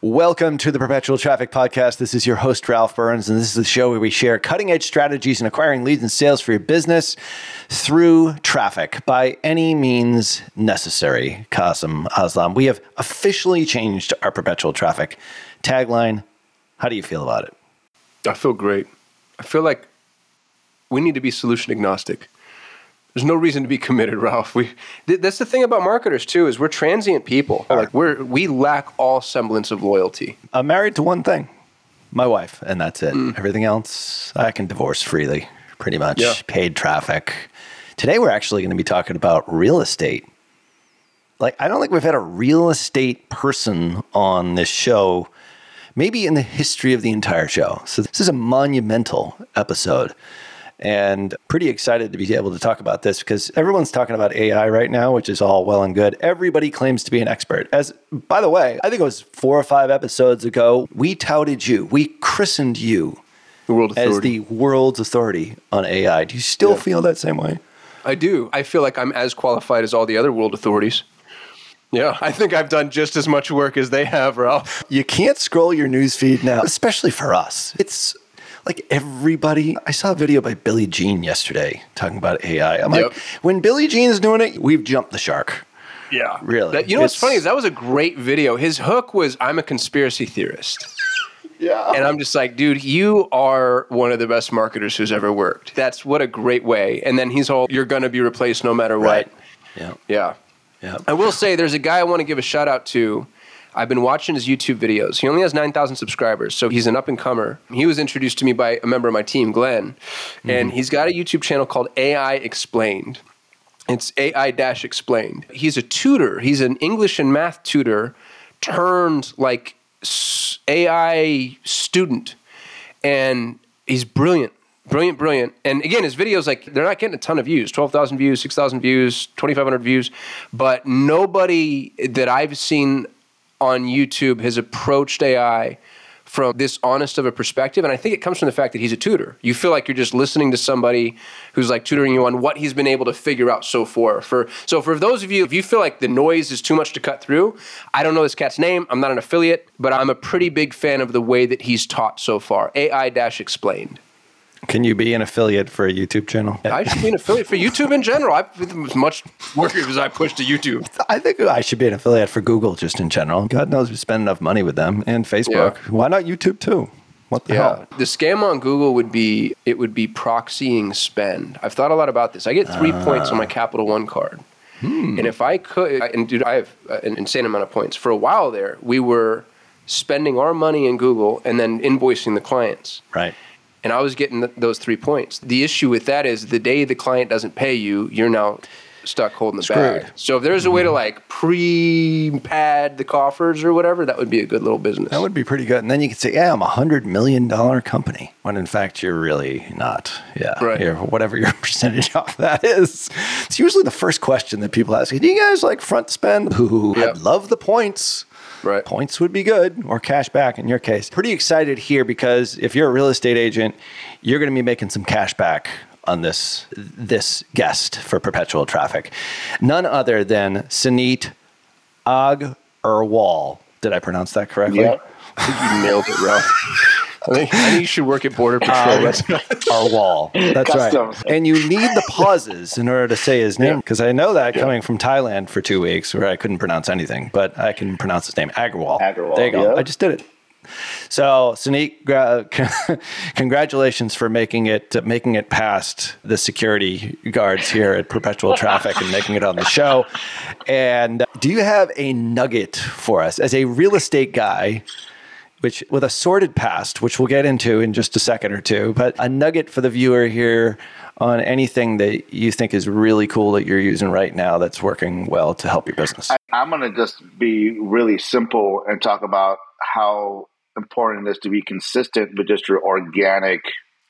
Welcome to the Perpetual Traffic Podcast. This is your host, Ralph Burns, and this is the show where we share cutting edge strategies in acquiring leads and sales for your business through traffic by any means necessary. Kasim Aslam, we have officially changed our Perpetual Traffic tagline. How do you feel about it? I feel great. I feel like we need to be solution agnostic. There's no reason to be committed, Ralph. We th- that's the thing about marketers too is we're transient people. Like we're we lack all semblance of loyalty. I'm married to one thing, my wife, and that's it. Mm. Everything else I can divorce freely, pretty much. Yeah. Paid traffic. Today we're actually going to be talking about real estate. Like I don't think we've had a real estate person on this show maybe in the history of the entire show. So this is a monumental episode and pretty excited to be able to talk about this because everyone's talking about AI right now, which is all well and good. Everybody claims to be an expert. As by the way, I think it was four or five episodes ago, we touted you, we christened you the world as the world's authority on AI. Do you still yeah. feel that same way? I do. I feel like I'm as qualified as all the other world authorities. Yeah, I think I've done just as much work as they have, Ralph. You can't scroll your newsfeed now, especially for us. It's like everybody. I saw a video by Billy Gene yesterday talking about AI. I'm yep. like, when Billy Gene's doing it, we've jumped the shark. Yeah, really. That, you know it's, what's funny is that was a great video. His hook was, "I'm a conspiracy theorist." Yeah. And I'm just like, dude, you are one of the best marketers who's ever worked. That's what a great way. And then he's all, you're going to be replaced no matter what. Right. Yeah. Yeah. Yeah. I will say there's a guy I want to give a shout out to I've been watching his YouTube videos. He only has 9,000 subscribers, so he's an up and comer. He was introduced to me by a member of my team, Glenn, mm-hmm. and he's got a YouTube channel called AI Explained. It's AI dash explained. He's a tutor. He's an English and math tutor turned like AI student. And he's brilliant. Brilliant, brilliant. And again, his videos, like, they're not getting a ton of views 12,000 views, 6,000 views, 2,500 views. But nobody that I've seen on YouTube has approached AI from this honest of a perspective. And I think it comes from the fact that he's a tutor. You feel like you're just listening to somebody who's like tutoring you on what he's been able to figure out so far. For so for those of you, if you feel like the noise is too much to cut through, I don't know this cat's name. I'm not an affiliate, but I'm a pretty big fan of the way that he's taught so far. AI dash explained. Can you be an affiliate for a YouTube channel? I should be an affiliate for YouTube in general. I, as much work as I push to YouTube. I think I should be an affiliate for Google just in general. God knows we spend enough money with them and Facebook. Yeah. Why not YouTube too? What the yeah. hell? The scam on Google would be it would be proxying spend. I've thought a lot about this. I get three uh. points on my Capital One card. Hmm. And if I could, and dude, I have an insane amount of points. For a while there, we were spending our money in Google and then invoicing the clients. Right and I was getting th- those three points. The issue with that is the day the client doesn't pay you, you're now stuck holding the Screwed. bag. So if there's a way to like pre-pad the coffers or whatever, that would be a good little business. That would be pretty good. And then you could say, "Yeah, I'm a hundred million dollar company," when in fact you're really not. Yeah, right. You're, whatever your percentage off that is. It's usually the first question that people ask. Do you guys like front spend? Ooh, yep. I love the points. Right. Points would be good, or cash back in your case. Pretty excited here because if you're a real estate agent, you're going to be making some cash back on this this guest for perpetual traffic. None other than Suneet Agarwal. Did I pronounce that correctly? Yep. I think you nailed it, Ralph. I think, I think you should work at Border Patrol. Um, That's Our wall. That's Customs. right. And you need the pauses in order to say his name because I know that coming from Thailand for two weeks where I couldn't pronounce anything, but I can pronounce his name Agarwal. Agarwal, There you go. yeah. I just did it. So, Suneet, gra- congratulations for making it making it past the security guards here at Perpetual Traffic and making it on the show. And uh, do you have a nugget for us as a real estate guy? Which with a sordid past, which we'll get into in just a second or two, but a nugget for the viewer here on anything that you think is really cool that you're using right now that's working well to help your business. I, I'm going to just be really simple and talk about how important it is to be consistent with just your organic,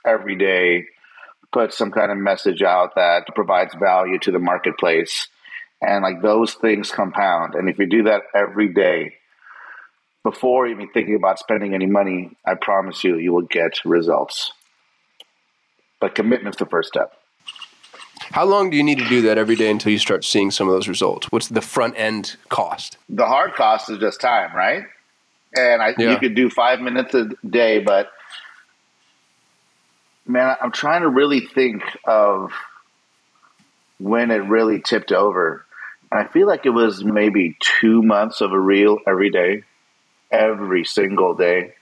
everyday, put some kind of message out that provides value to the marketplace. And like those things compound. And if you do that every day, before even thinking about spending any money, I promise you, you will get results. But commitment's the first step. How long do you need to do that every day until you start seeing some of those results? What's the front end cost? the hard cost is just time, right? And I, Yeah. you could do five minutes a day, but man, I'm trying to really think of when it really tipped over. And I feel like it was maybe two months of a reel every day, every single day.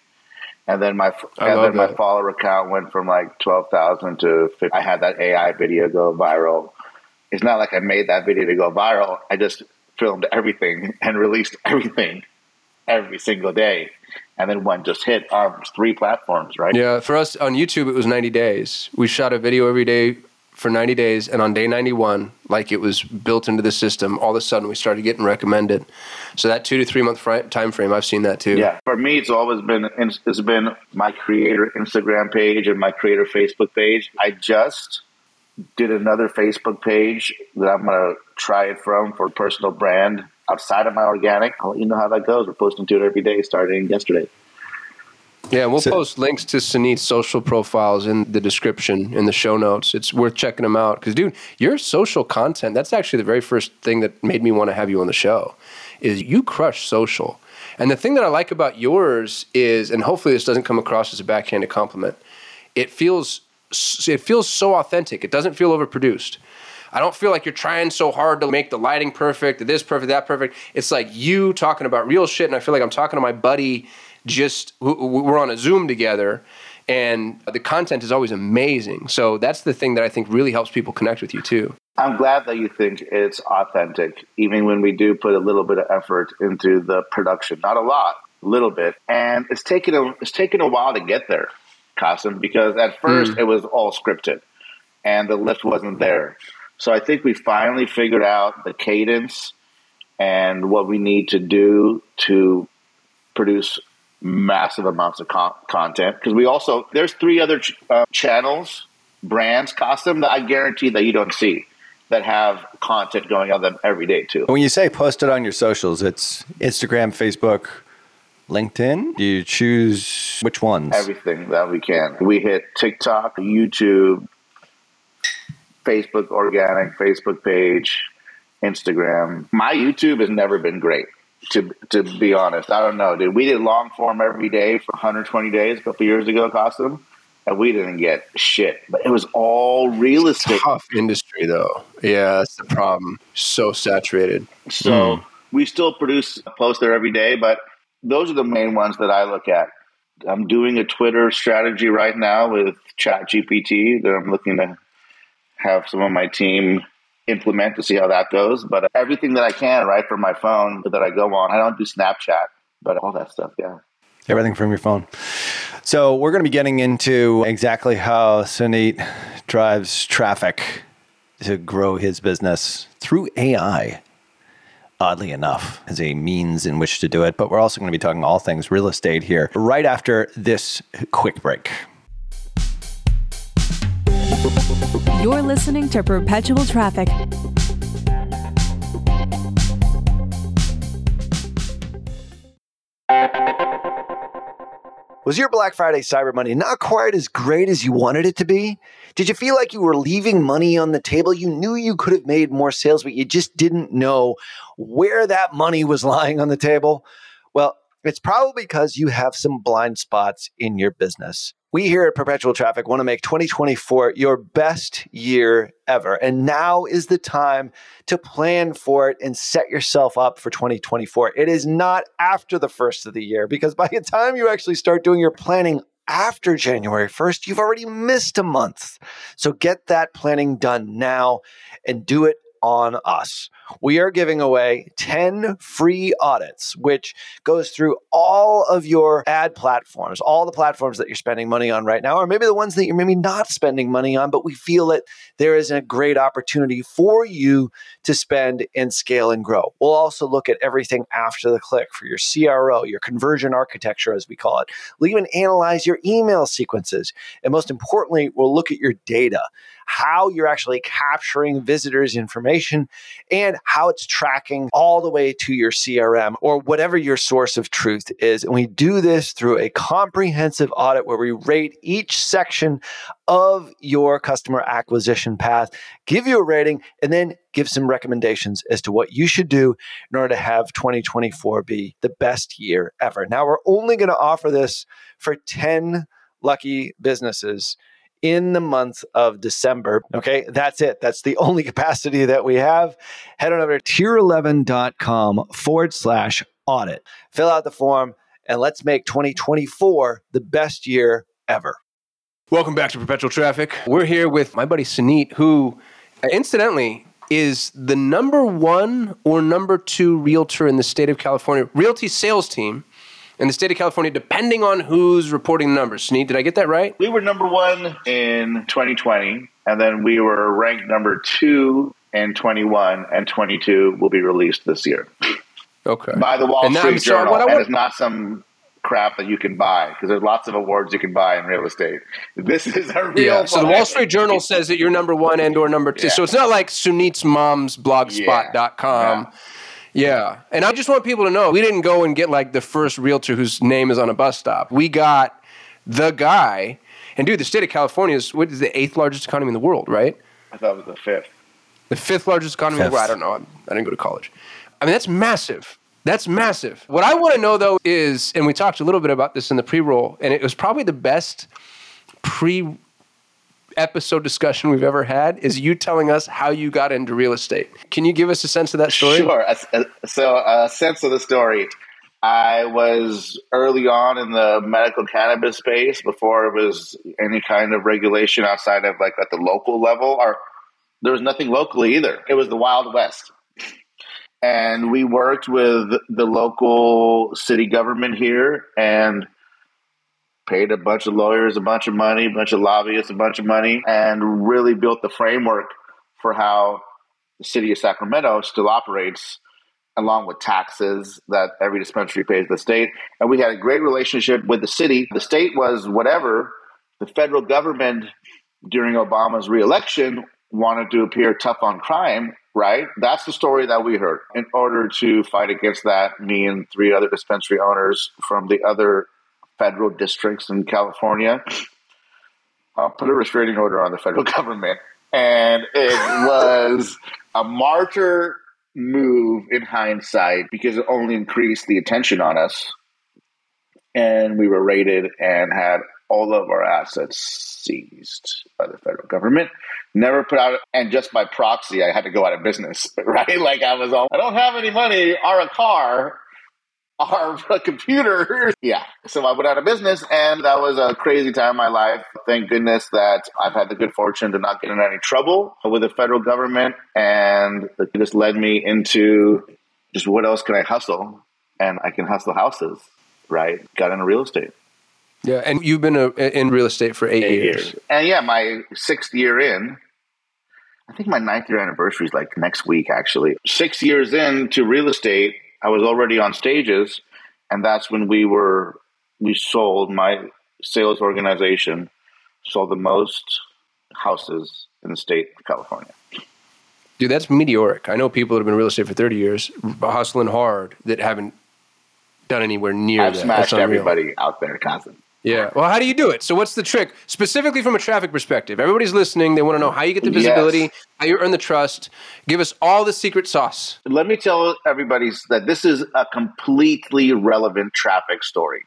And then my and then my follower count went from like twelve thousand to 50. I had that AI video go viral. It's not like I made that video to go viral. I just filmed everything and released everything every single day, and then one just hit on three platforms. Right? Yeah, for us on YouTube, it was 90 days. We shot a video every day for 90 days, and on day 91, like it was built into the system, all of a sudden we started getting recommended. So that two to three month fri- time frame, I've seen that too. Yeah, for me, it's always been it's been my creator Instagram page and my creator Facebook page. I just did another Facebook page that I'm gonna try it from for personal brand outside of my organic. I'll let you know how that goes. We're posting to it every day starting yesterday. Yeah, we'll So- post links to Suneet's social profiles in the description in the show notes. It's worth checking them out because, dude, your social content, that's actually the very first thing that made me want to have you on the show is you crush social. And the thing that I like about yours is, and hopefully this doesn't come across as a backhanded compliment, it feels it feels so authentic. It doesn't feel overproduced. I don't feel like you're trying so hard to make the lighting perfect, this perfect, that perfect. It's like you talking about real shit, and I feel like I'm talking to my buddy. Just we're on a Zoom together, and the content is always amazing. So that's the thing that I think really helps people connect with you too. I'm glad that you think it's authentic, even when we do put a little bit of effort into the production. Not a lot, a little bit. And it's taken a it's taken a while to get there, Kasim, because at hmm. first it was all scripted and the lift wasn't there. So I think we finally figured out the cadence and what we need to do to produce massive amounts of con- content because we also there's three other ch- uh, channels brands Kasim that i guarantee that you don't see that have content going on them every day too When you say post it on your socials, it's Instagram, Facebook, LinkedIn. Do you choose which ones? everything that we can we hit tiktok youtube facebook organic facebook page instagram my youtube has never been great to to be honest i don't know dude we did long form every day for 120 days a couple years ago Kasim and we didn't get shit but it was all real estate Tough industry though. Yeah, that's the problem. So saturated. So hmm. we still produce a post there every day, but those are the main ones that I look at. I'm doing a Twitter strategy right now with ChatGPT that I'm looking to have some of my team implement to see how that goes. But everything that I can, right, from my phone that I go on. I don't do Snapchat, but all that stuff, yeah. Everything from your phone. So we're going to be getting into exactly how Suneet drives traffic to grow his business through AI. Oddly enough, as a means in which to do it, but we're also going to be talking all things real estate here right after this quick break. You're listening to Perpetual Traffic. Was your Black Friday Cyber Monday not quite as great as you wanted it to be? Did you feel like you were leaving money on the table? You knew you could have made more sales, but you just didn't know where that money was lying on the table? Well, it's probably because you have some blind spots in your business. We here at Perpetual Traffic want to make 2024 your best year ever. And now is the time to plan for it and set yourself up for 2024. It is not after the first of the year because by the time you actually start doing your planning after January 1st, you've already missed a month. So get that planning done now and do it on us. We are giving away 10 free audits, which goes through all of your ad platforms, all the platforms that you're spending money on right now, or maybe the ones that you're maybe not spending money on, but we feel that there is a great opportunity for you to spend and scale and grow. We'll also look at everything after the click for your CRO, your conversion architecture, as we call it. We'll even analyze your email sequences. And most importantly, we'll look at your data how you're actually capturing visitors' information and how it's tracking all the way to your CRM or whatever your source of truth is. And we do this through a comprehensive audit where we rate each section of your customer acquisition path, give you a rating, and then give some recommendations as to what you should do in order to have 2024 be the best year ever. Now, we're only going to offer this for 10 lucky businesses in the month of December. Okay, that's it. That's the only capacity that we have. Head on over to tier11.com forward slash audit. Fill out the form and let's make 2024 the best year ever. Welcome back to Perpetual Traffic. We're here with my buddy Suneet, who, uh, incidentally, is the number one or number two realtor in the state of California, realty sales team in the state of California, depending on who's reporting the numbers. Suneet, did I get that right? We were number one in 2020, and then we were ranked number two in 21, and 22 will be released this year. Okay. By the Wall And Street so Journal, what I and it's not some crap that you can buy because there's lots of awards you can buy in real estate. This is a real. Yeah. So the. Wall Street Journal says that you're number one and or number two. Yeah. So it's not like Suneet's mom's blogspot.com. Yeah. Yeah. And I just want people to know we didn't go and get like the first realtor whose name is on a bus stop. We got the guy. And dude, the state of California is what is the eighth largest economy in the world, right? I thought it was the fifth. The fifth largest economy in the world. I don't know. I didn't go to college. I mean, that's massive. That's massive. What I want to know though is, and we talked a little bit about this in the pre-roll, and it was probably the best pre episode discussion we've ever had is you telling us how you got into real estate. Can you give us a sense of that story? Sure. So, a sense of the story. I was early on in the medical cannabis space before it was any kind of regulation outside of like at the local level, or there was nothing locally either. It was the Wild West. And we worked with the local city government here and paid a bunch of lawyers a bunch of money, a bunch of lobbyists a bunch of money, and really built the framework for how the city of Sacramento still operates along with taxes that every dispensary pays the state. And we had a great relationship with the city. The state was whatever. The federal government during Obama's reelection wanted to appear tough on crime, right? That's the story that we heard. In order to fight against that, me and three other dispensary owners from the other federal districts in California uh, put a restraining order on the federal government. And it was a martyr move in hindsight because it only increased the attention on us. And we were raided and had all of our assets seized by the federal government. Never put out, and just by proxy, I had to go out of business, right? Like I was all, I don't have any money or a car a computer. Yeah. So I went out of business, and that was a crazy time in my life. Thank goodness that I've had the good fortune to not get in any trouble with the federal government, and it just led me into just what else can I hustle? And I can hustle houses, right? Got into real estate. Yeah, and you've been a, in real estate for eight, eight years. years. And yeah, my sixth year in, I think my ninth year anniversary is like next week, actually. Six years into real estate, I was already on stages, and that's when we were we sold my sales organization sold the most houses in the state of California. Dude, that's meteoric. I know people that have been in real estate for 30 years, hustling hard, that haven't done anywhere near I've that. smashed everybody out there, Kasim. Yeah. Well, how do you do it? So, what's the trick specifically from a traffic perspective? Everybody's listening. They want to know how you get the visibility, Yes. how you earn the trust. Give us all the secret sauce. Let me tell everybody that this is a completely relevant traffic story.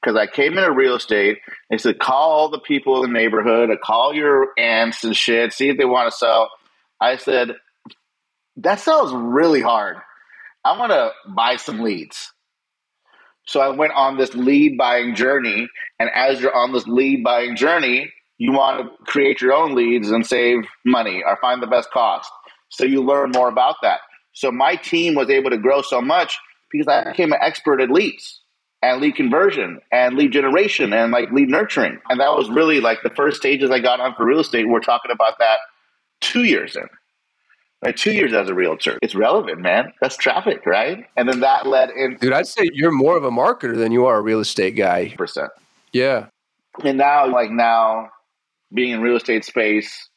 Because I came into real estate, they said, call all the people in the neighborhood, or call your aunts and shit, see if they want to sell. I said, that sounds really hard. I want to buy some leads. So I went on this lead buying journey. And as you're on this lead buying journey, you want to create your own leads and save money or find the best cost. So you learn more about that. So my team was able to grow so much because I became an expert at leads and lead conversion and lead generation and like lead nurturing. And that was really like the first stages I got on for real estate. We're talking about that two years in. Right, two years as a realtor. It's relevant, man. That's traffic, right? And then that led in. Dude, I'd say you're more of a marketer than you are a real estate guy. percent. Yeah. and now like now being in real estate space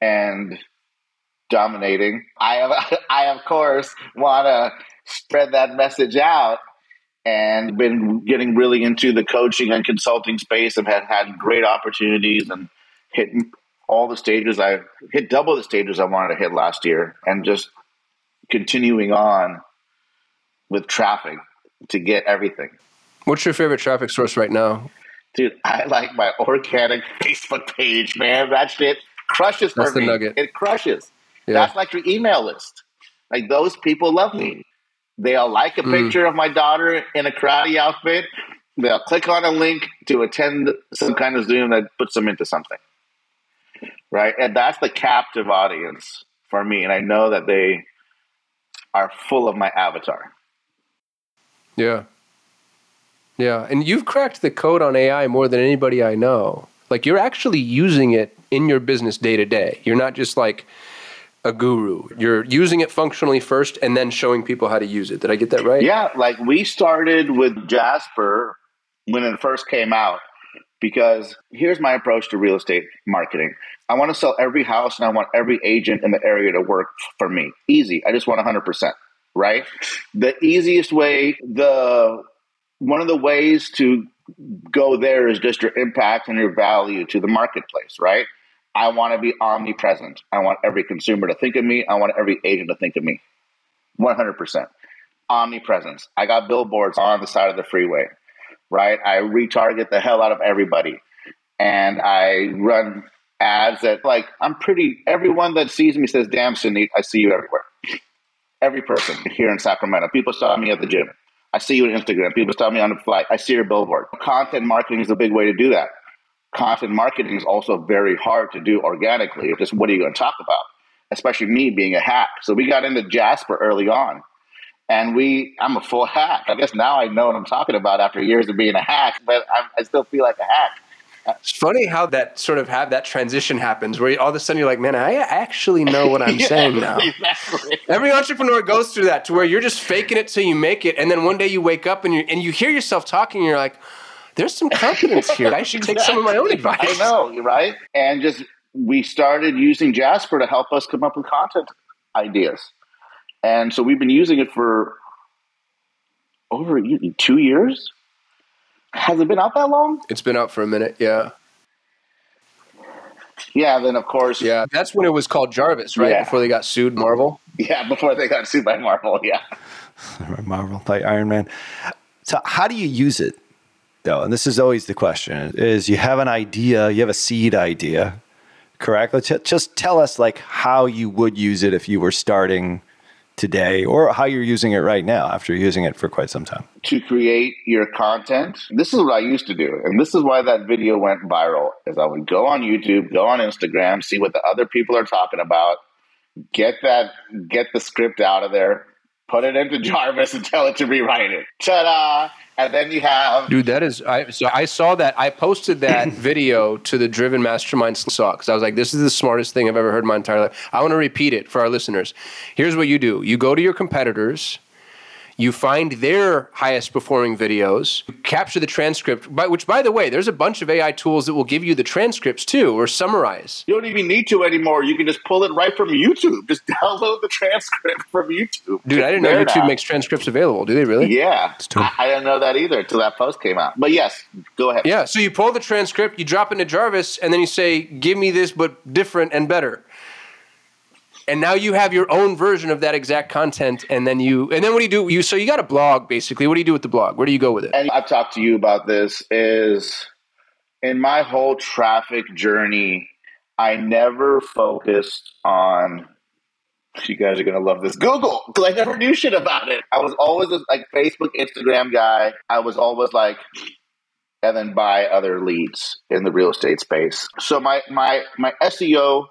and dominating i have i of course want to spread that message out and been getting really into the coaching and consulting space i've had had great opportunities and hit all the stages i hit double the stages i wanted to hit last year and just continuing on with traffic to get everything What's your favorite traffic source right now? Dude, I like my organic Facebook page, man. That shit crushes for That's the me. nugget. It crushes. Yeah. That's like your email list. Like those people love me. They'll like a Mm. picture of my daughter in a karate outfit. They'll click on a link to attend some kind of Zoom that puts them into something. Right? And that's the captive audience for me. And I know that they are full of my avatar. Yeah. Yeah. And you've cracked the code on AI more than anybody I know. Like you're actually using it in your business day to day. You're not just like a guru. You're using it functionally first and then showing people how to use it. Did I get that right? Yeah, like we started with Jasper when it first came out because here's my approach to real estate marketing. I want to sell every house and I want every agent in the area to work for me. Easy. I just want 100%, right? The easiest way, the one of the ways to go there is just your impact and your value to the marketplace, right? I want to be omnipresent. I want every consumer to think of me. I want every agent to think of me. 100% omnipresence. I got billboards on the side of the freeway, right? I retarget the hell out of everybody. And I run ads that, like, I'm pretty, everyone that sees me says, damn, Cindy, I see you everywhere. Every person here in Sacramento. People saw me at the gym. I see you on Instagram. People saw me on the flight. I see your billboard. Content marketing is a big way to do that. Content marketing is also very hard to do organically. Just what are you going to talk about? Especially me being a hack. So we got into Jasper early on and we i'm a full hack i guess now i know what i'm talking about after years of being a hack but I'm, i still feel like a hack It's funny how that sort of have that transition happens where all of a sudden you're like, man, I actually know what I'm saying now. Exactly. Every entrepreneur goes through that to where you're just faking it till you make it, and then one day you wake up and you and you hear yourself talking, and you're like, "There's some confidence here. I should take some of my own advice." i know right and just we started using jasper to help us come up with content ideas and so we've been using it for over two years has it been out that long It's been out for a minute, yeah, yeah then of course yeah. That's when it was called Jarvis, right? Yeah. Before they got sued, Marvel. yeah before they got sued by marvel yeah Marvel by Iron Man. So how do you use it though? And this is always the question is you have an idea, you have a seed idea, correct? Let's just tell us like how you would use it if you were starting today or how you're using it right now after using it for quite some time. to create your content. This is what I used to do, and this is why that video went viral. Is I would go on YouTube, go on Instagram, see what the other people are talking about, get that, get the script out of there, put it into Jarvis, and tell it to rewrite it. Ta-da! And then you have Dude, that is. I so I saw that. I posted that video to the Driven Mastermind saw because I was like, "This is the smartest thing I've ever heard in my entire life." I want to repeat it for our listeners. Here's what you do: you go to your competitors, You find their highest performing videos, capture the transcript, by, which, by the way, there's a bunch of AI tools that will give you the transcripts too or summarize. You don't even need to anymore. You can just pull it right from YouTube. Just download the transcript from YouTube. Dude, I didn't know There YouTube now. makes transcripts available. Do they really? Yeah, I didn't know that either until that post came out. But yes, go ahead. Yeah, so you pull the transcript, you drop it into Jarvis, and then you say, "Give me this, but different and better." And now you have your own version of that exact content, and then you, and then what do you do? You so you got a blog basically. What do you do with the blog? Where do you go with it? and I've talked to you about this is in my whole traffic journey, I never focused on you guys are gonna love this Google because I never knew shit about it. I was always a like Facebook, Instagram guy. I was always like, and then buy other leads in the real estate space. So my my my SEO,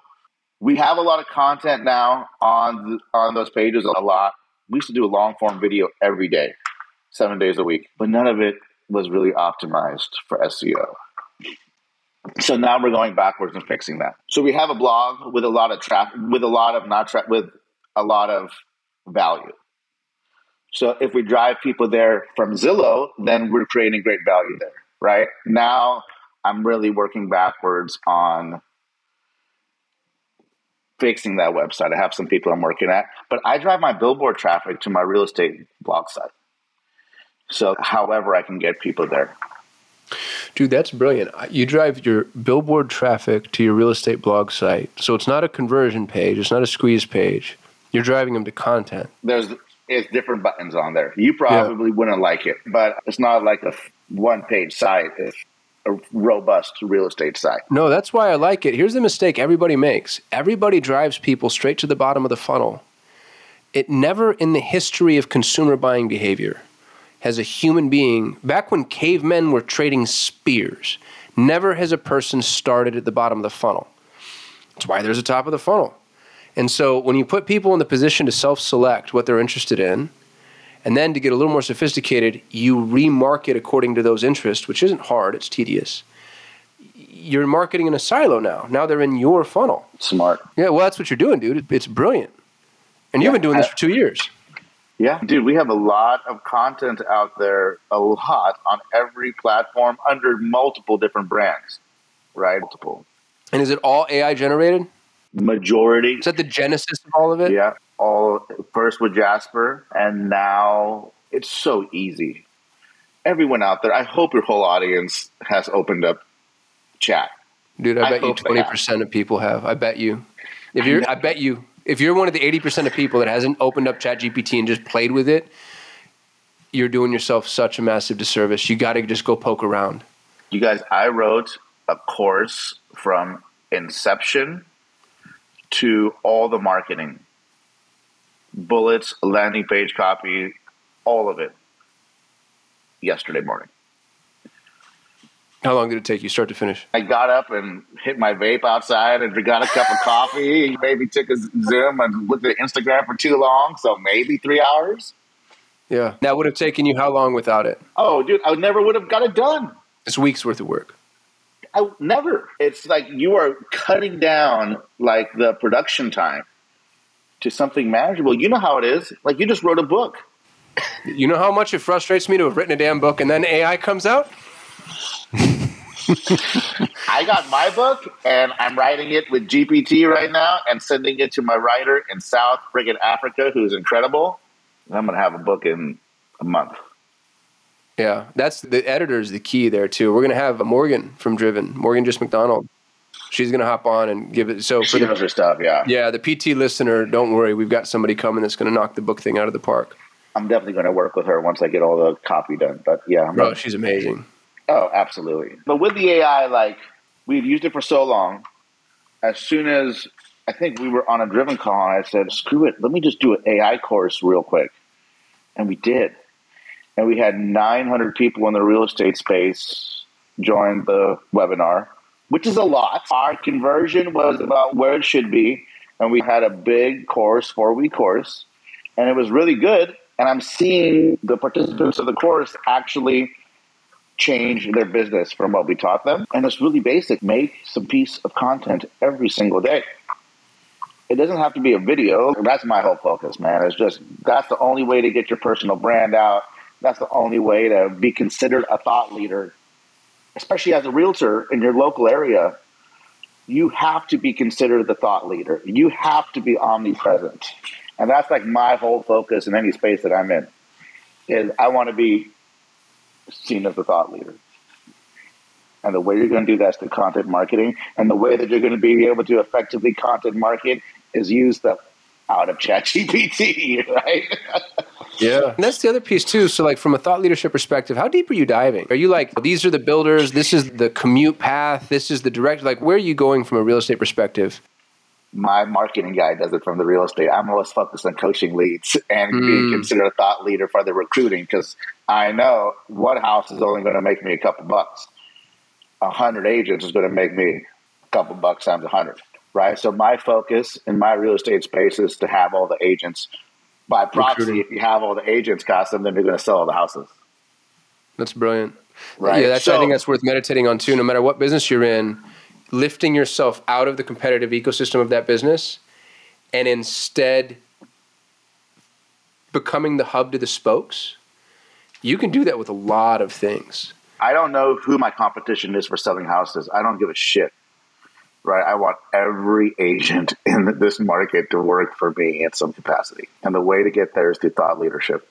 we have a lot of content now on on those pages. A lot. We used to do a long form video every day seven days a week, but none of it was really optimized for SEO. So now we're going backwards and fixing that. So we have a blog with a lot of traffic, with a lot of not tra- with a lot of value. So if we drive people there from Zillow, then we're creating great value there, right? Now I'm really working backwards on fixing that website. I have some people I'm working at, but I drive my billboard traffic to my real estate blog site. So, however, I can get people there. Dude, that's brilliant. You drive your billboard traffic to your real estate blog site, so it's not a conversion page, it's not a squeeze page. You're driving them to content. There's it's different buttons on there. You probably wouldn't like it, but it's not like a one page site. It's a robust real estate site. No, that's why I like it. Here's the mistake everybody makes everybody drives people straight to the bottom of the funnel. It never in the history of consumer buying behavior has a human being, back when cavemen were trading spears, never has a person started at the bottom of the funnel. That's why there's a top of the funnel. And so when you put people in the position to self select what they're interested in, and then to get a little more sophisticated, you remarket according to those interests, which isn't hard, it's tedious. You're marketing in a silo now. Now they're in your funnel. Smart. Yeah, well, that's what you're doing, dude. It's brilliant. And you've been doing this for two years. Yeah, dude, we have a lot of content out there, a lot on every platform under multiple different brands, right? Multiple. And is it all AI generated? Majority. Is that the genesis of all of it? Yeah, all first with Jasper, and now it's so easy. Everyone out there, I hope your whole audience has opened up chat. Dude, I, I bet you twenty percent of people have. I bet you. If you're, I bet you, if you're one of the eighty percent of people that hasn't opened up ChatGPT and just played with it, you're doing yourself such a massive disservice. You got to just go poke around. You guys, I wrote a course from inception to all the marketing, bullets, landing page copy, all of it yesterday morning. How long did it take you, start to finish? I got up and hit my vape outside and got a cup of coffee. Maybe took a Zoom and looked at Instagram for too long, so maybe three hours. Yeah, that would have taken you how long without it? Oh, dude, I never would have got it done. It's weeks worth of work. I never. It's like you are cutting down like the production time to something manageable. You know how it is. Like you just wrote a book. You know how much it frustrates me to have written a damn book and then AI comes out? I got my book and I'm writing it with GPT right now and sending it to my writer in South friggin' Africa who's incredible. And I'm gonna have a book in a month. Yeah, that's the editor is the key there too. We're gonna have Morgan from Driven, Morgan just McDonald. She's gonna hop on and give it. So for She the knows her stuff, yeah. yeah, the PT listener, don't worry, we've got somebody coming that's gonna knock the book thing out of the park. I'm definitely gonna work with her once I get all the copy done. But yeah, I'm Bro, she's amazing. Oh, absolutely. But with the AI, like we've used it for so long. As soon as I think we were on a driven call, and I said, "Screw it, let me just do an AI course real quick," and we did. And we had 900 people in the real estate space join the webinar, which is a lot. Our conversion was about where it should be, and we had a big course, four week course, and it was really good. And I'm seeing the participants of the course actually change their business from what we taught them. And it's really basic. Make some piece of content every single day. It doesn't have to be a video. That's my whole focus, man. It's just that's the only way to get your personal brand out. That's the only way to be considered a thought leader, especially as a realtor in your local area. You have to be considered the thought leader. You have to be omnipresent. And that's like my whole focus in any space that I'm in. Is I want to be seen as the thought leader. And the way you're going to do that is through content marketing. And the way that you're going to be able to effectively content market is use the out of ChatGPT, right? Yeah. And that's the other piece too. So like from a thought leadership perspective, how deep are you diving? Are you like, these are the builders, this is the commute path, this is the direct like where are you going from a real estate perspective? My marketing guy does it from the real estate. I'm always focused on coaching leads and being mm. considered a thought leader for the recruiting because I know one house is only going to make me a couple bucks. A hundred agents is going to make me a couple bucks times a hundred, right? So my focus in my real estate space is to have all the agents. By proxy, Recruiting. if you have all the agents Kasim, then you're going to sell all the houses. That's brilliant. Right. Yeah, that's I think that's worth meditating on too. No matter what business you're in, lifting yourself out of the competitive ecosystem of that business and instead becoming the hub to the spokes. You can do that with a lot of things. I don't know who my competition is for selling houses. I don't give a shit. Right? I want every agent in this market to work for me in some capacity. And the way to get there is through thought leadership.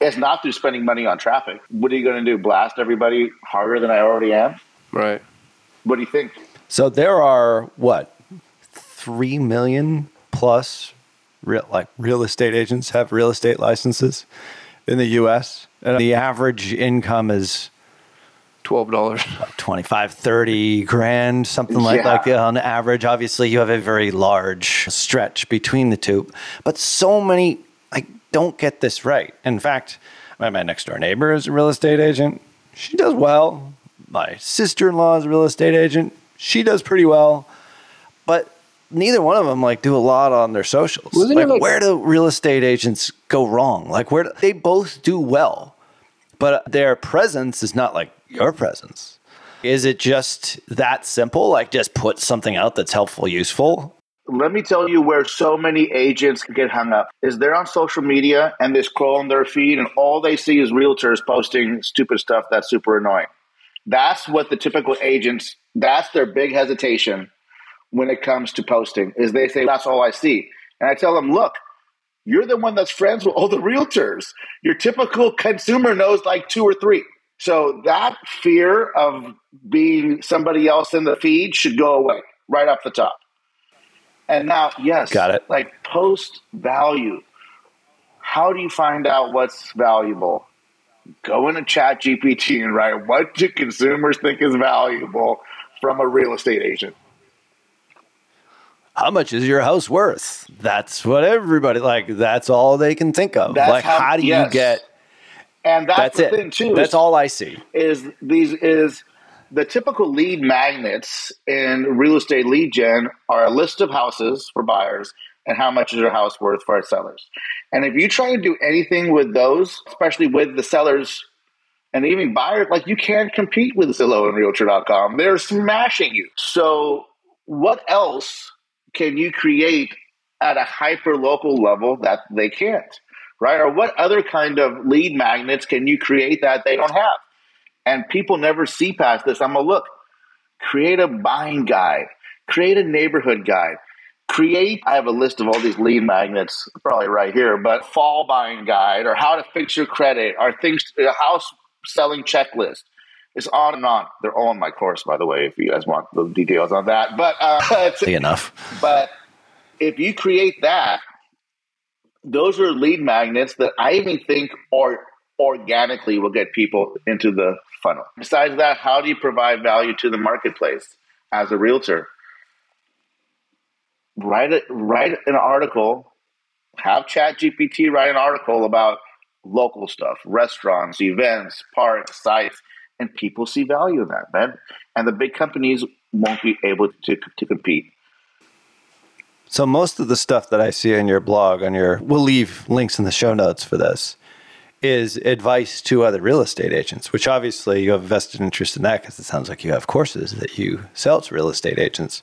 It's not through spending money on traffic. What are you going to do? Blast everybody harder than I already am? Right. What do you think? So there are what three million plus real like real estate agents have real estate licenses in the U.S. and the average income is Twelve dollars. 25 30 grand something like Yeah. like on average. Obviously you have a very large stretch between the two but so many i don't get this right. In fact my, my next door neighbor is a real estate agent. She does well. My sister-in-law is a real estate agent. She does pretty well but neither one of them like do a lot on their socials. Like, like- where do real estate agents go wrong? Like where do, they both do well but their presence is not like your presence. Is it just that simple? Like just put something out that's helpful, useful? Let me tell you where so many agents get hung up is they're on social media and they scroll on their feed and all they see is realtors posting stupid stuff that's super annoying. That's what the typical agents, that's their big hesitation when it comes to posting is they say, that's all I see. And I tell them, look, you're the one that's friends with all the realtors. Your typical consumer knows like two or three. So that fear of being somebody else in the feed should go away right off the top. And now, yes, Got it. Like post value. How do you find out what's valuable? Go into Chat GPT and write what do consumers think is valuable from a real estate agent. How much is your house worth? That's what everybody like. That's all they can think of. That's like, how, how- do you get? And that's, That's the it. thing too. That's is- all I see. is these is the typical lead magnets in real estate lead gen are a list of houses for buyers and how much is your house worth for our sellers. And if you try to do anything with those, especially with the sellers and even buyers, like you can't compete with Zillow and Realtor.com. They're smashing you. So what else can you create at a hyper local level that they can't? Right? Or what other kind of lead magnets can you create that they don't have? And people never see past this. I'm gonna look, create a buying guide, create a neighborhood guide, create. I have a list of all these lead magnets, probably right here, but fall buying guide or how to fix your credit or things, a house selling checklist. It's on and on. They're all in my course, by the way, if you guys want the details on that. But uh, it's- Enough. but if you create that, those are lead magnets that I even think or organically will get people into the funnel. Besides that, how do you provide value to the marketplace as a realtor? Write a, write an article, have Chat GPT write an article about local stuff, restaurants, events, parks, sites, and people see value in that, man. And the big companies won't be able to, to compete. So most of the stuff that I see on your blog, on your, we'll leave links in the show notes for this, is advice to other real estate agents, which obviously you have a vested interest in that because it sounds like you have courses that you sell to real estate agents.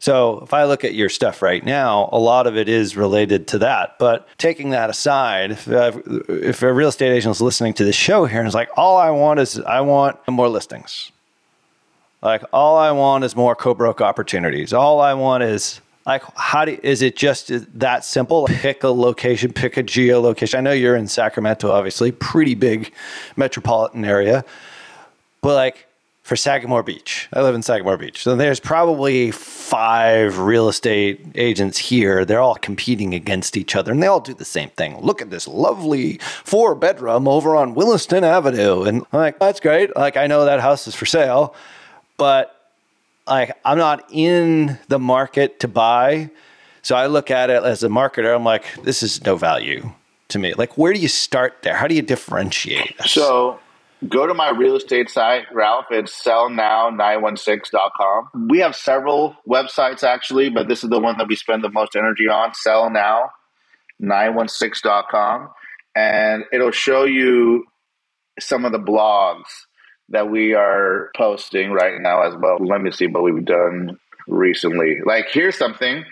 So if I look at your stuff right now, a lot of it is related to that. But taking that aside, if, uh, if a real estate agent is listening to this show here and is like, all I want is I want more listings. Like all I want is more co-broke opportunities. All I want is like how do is it just that simple? Pick a location, pick a geolocation. I know you're in Sacramento, obviously, pretty big metropolitan area, but like for Sagamore Beach. I live in Sagamore Beach. So there's probably five real estate agents here. They're all competing against each other and they all do the same thing. Look at this lovely four bedroom over on Williston Avenue. And I'm like, that's great. Like, I know that house is for sale, but like, I'm not in the market to buy. So I look at it as a marketer. I'm like, this is no value to me. Like, where do you start there? How do you differentiate? So, go to my real estate site, Ralph. It's sellnow916.com. We have several websites actually, but this is the one that we spend the most energy on, sellnow916.com. And it'll show you some of the blogs that we are posting right now as well. Let me see what we've done recently. Like, here's something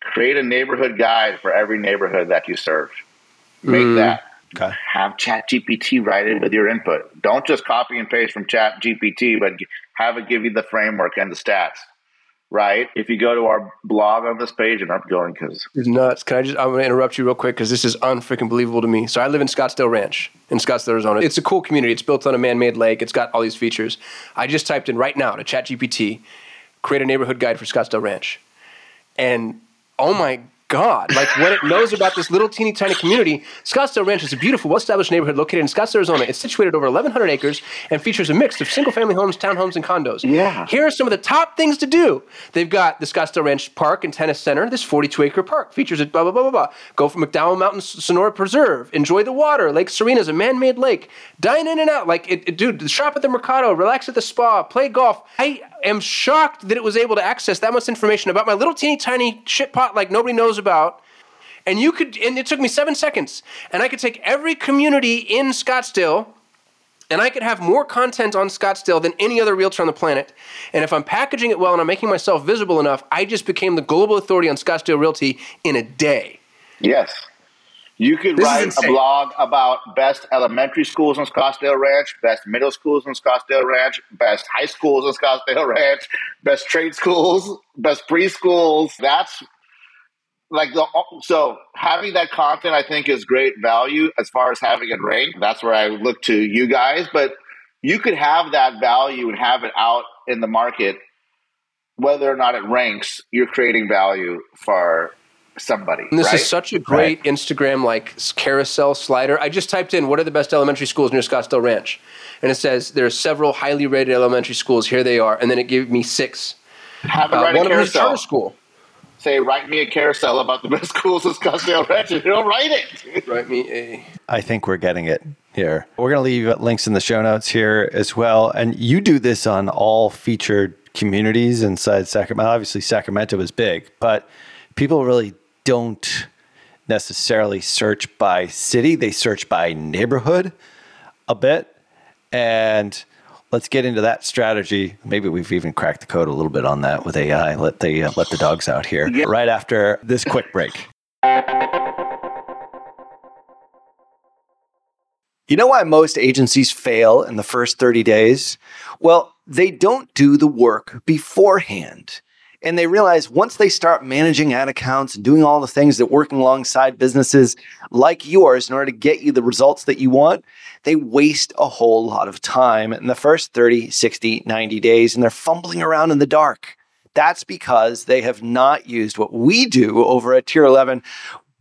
create a neighborhood guide for every neighborhood that you serve. Make mm. that Okay. Have Chat GPT write it with your input. Don't just copy and paste from Chat GPT, but have it give you the framework and the stats. Right. If you go to our blog on this page, and I'm going because it's nuts. Can I just? I'm going to interrupt you real quick because this is unfreaking believable to me. So I live in Scottsdale Ranch in Scottsdale, Arizona. It's a cool community. It's built on a man-made lake. It's got all these features. I just typed in right now to Chat GPT, create a neighborhood guide for Scottsdale Ranch, and oh my God, like what it knows about this little teeny tiny community. Scottsdale Ranch is a beautiful, well established neighborhood located in Scottsdale, Arizona. It's situated over 1,100 acres and features a mix of single family homes, townhomes, and condos. Yeah. Here are some of the top things to do. They've got the Scottsdale Ranch Park and Tennis Center, this 42 acre park. Features a blah, blah, blah, blah, blah. Go from McDowell Mountain Sonora Preserve. Enjoy the water. Lake Serena is a man made lake. Dine in and out. Like, it, it, dude, shop at the Mercado, relax at the spa, play golf. I am shocked that it was able to access that much information about my little teeny tiny shit pot like nobody knows about and you could, and it took me seven seconds, and I could take every community in Scottsdale and I could have more content on Scottsdale than any other realtor on the planet. And if I'm packaging it well and I'm making myself visible enough, I just became the global authority on Scottsdale Realty in a day. Yes. You could this write a blog about best elementary schools in Scottsdale Ranch, best middle schools in Scottsdale Ranch, best high schools in Scottsdale Ranch, best trade schools, best preschools. That's like the so having that content i think is great value as far as having it ranked. That's where i look to you guys but you could have that value and have it out in the market. Whether or not it ranks you're creating value for somebody and this right? is such a great right. instagram like carousel slider. I just typed in what are the best elementary schools near scottsdale ranch? And it says there are several highly rated elementary schools. Here they are. And then it gave me six. Have it uh, one of them is charter school say, write me a carousel about the best schools in Scottsdale Ranch. You don't write it. Write me a. I think we're getting it here. We're going to leave links in the show notes here as well. And you do this on all featured communities inside Sacramento. Obviously, Sacramento is big, but people really don't necessarily search by city, they search by neighborhood a bit. And let's get into that strategy. Maybe we've even cracked the code a little bit on that with AI. Let the uh, let the dogs out here yeah. right after this quick break. You know why most agencies fail in the first 30 days? Well, they don't do the work beforehand. And they realize once they start managing ad accounts and doing all the things that working alongside businesses like yours in order to get you the results that you want, they waste a whole lot of time in the first 30, 60, 90 days and they're fumbling around in the dark. That's because they have not used what we do over at Tier 11,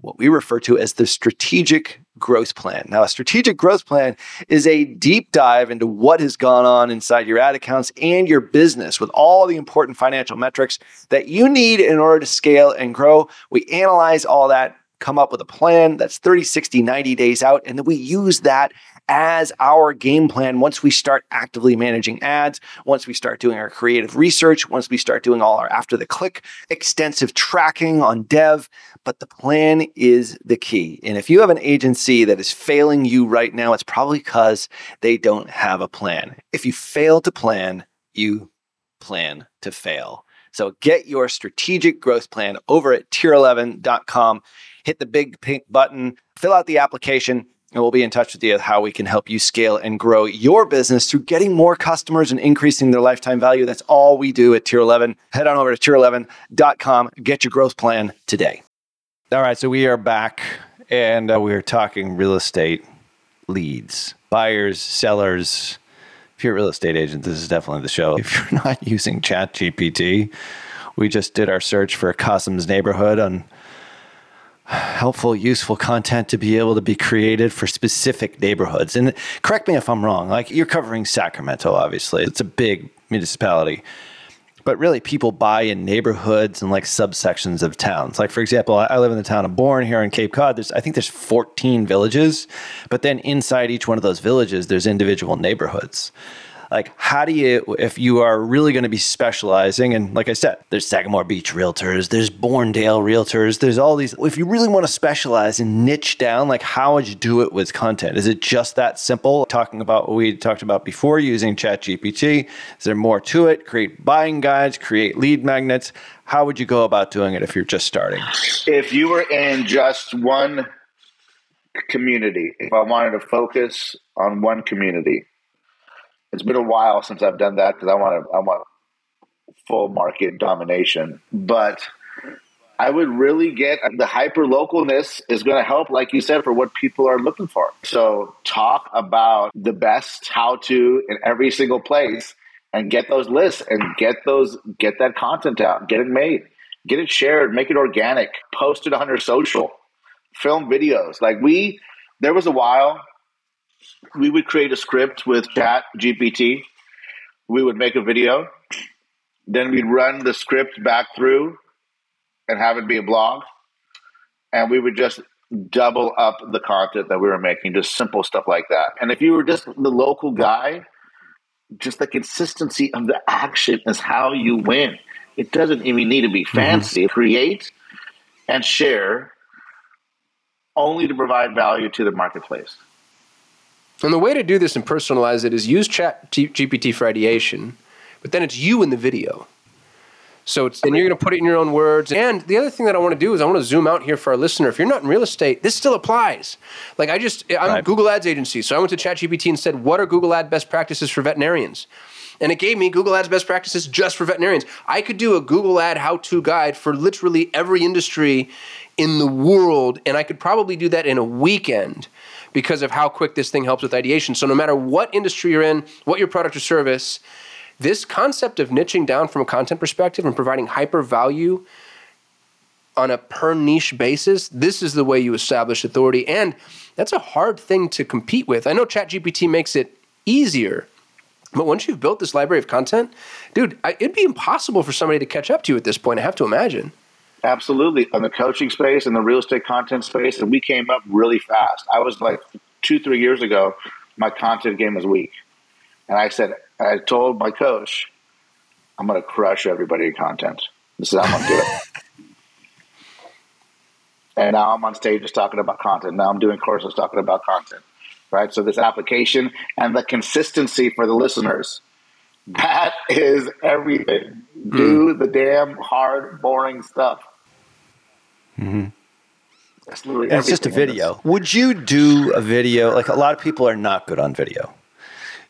what we refer to as the strategic growth plan. Now, a strategic growth plan is a deep dive into what has gone on inside your ad accounts and your business with all the important financial metrics that you need in order to scale and grow. We analyze all that, come up with a plan that's 30, 60, 90 days out, and then we use that as our game plan once we start actively managing ads, once we start doing our creative research, once we start doing all our after the click extensive tracking on dev. But the plan is the key. And if you have an agency that is failing you right now, it's probably because they don't have a plan. If you fail to plan, you plan to fail. So get your strategic growth plan over at tier11.com. Hit the big pink button, fill out the application, and we'll be in touch with you how we can help you scale and grow your business through getting more customers and increasing their lifetime value. That's all we do at Tier 11. Head on over to tier11.com, get your growth plan today. All right, so we are back and uh, we are talking real estate leads, buyers, sellers. If you're a real estate agent, this is definitely the show. If you're not using ChatGPT, we just did our search for Kasim's neighborhood on helpful, useful content to be able to be created for specific neighborhoods. And correct me if I'm wrong, like you're covering Sacramento, obviously, it's a big municipality. But really, people buy in neighborhoods and like subsections of towns. Like, for example, I live in the town of Bourne here in Cape Cod. There's, I think there's 14 villages, but then inside each one of those villages, there's individual neighborhoods like how do you if you are really going to be specializing and like i said there's sagamore beach realtors there's Bournedale realtors there's all these if you really want to specialize and niche down like how would you do it with content? Is it just that simple? Talking about what we talked about before using chat gpt is there more to it? Create buying guides create lead magnets. How would you go about doing it if you're just starting? If you were in just one community if i wanted to focus on one community it's been a while since I've done that because I want to I want full market domination. But I would really get the hyper localness is going to help, like you said, for what people are looking for. So talk about the best how to in every single place and get those lists and get those get that content out, get it made, get it shared, make it organic, post it on your social, film videos. Like we, there was a while we would create a script with chat gpt we would make a video. Then we'd run the script back through and have it be a blog. And we would just double up the content that we were making just simple stuff like that. And if you were just the local guy just the consistency of the action is how you win. It doesn't even need to be mm-hmm. fancy. Mm-hmm. create and share only to provide value to the marketplace and the way to do this and personalize it is use Chat GPT for ideation, but then it's you in the video. So it's, and you're going to put it in your own words. And the other thing that I want to do is I want to zoom out here for our listener. If you're not in real estate, this still applies. Like I just, I'm right. a Google Ads agency, so I went to ChatGPT and said, "What are Google Ad best practices for veterinarians?" And it gave me Google Ads best practices just for veterinarians. I could do a Google Ad how-to guide for literally every industry in the world, and I could probably do that in a weekend because of how quick this thing helps with ideation. So no matter what industry you're in, what your product or service, this concept of niching down from a content perspective and providing hyper value on a per niche basis, this is the way you establish authority. And that's a hard thing to compete with. I know ChatGPT makes it easier, but once you've built this library of content, dude, it'd be impossible for somebody to catch up to you at this point. I have to imagine. Absolutely. On the coaching space and the real estate content space, and we came up really fast. I was like two, three years ago, my content game was weak. And I said, I told my coach, I'm going to crush everybody in content. This is how I'm going to do it. and now I'm on stage just talking about content. Now I'm doing courses talking about content. Right. So this application and the consistency for the listeners. That is everything. Mm. Do the damn hard, boring stuff. Mm-hmm. it's just a video. Would you do a video? Like a lot of people are not good on video.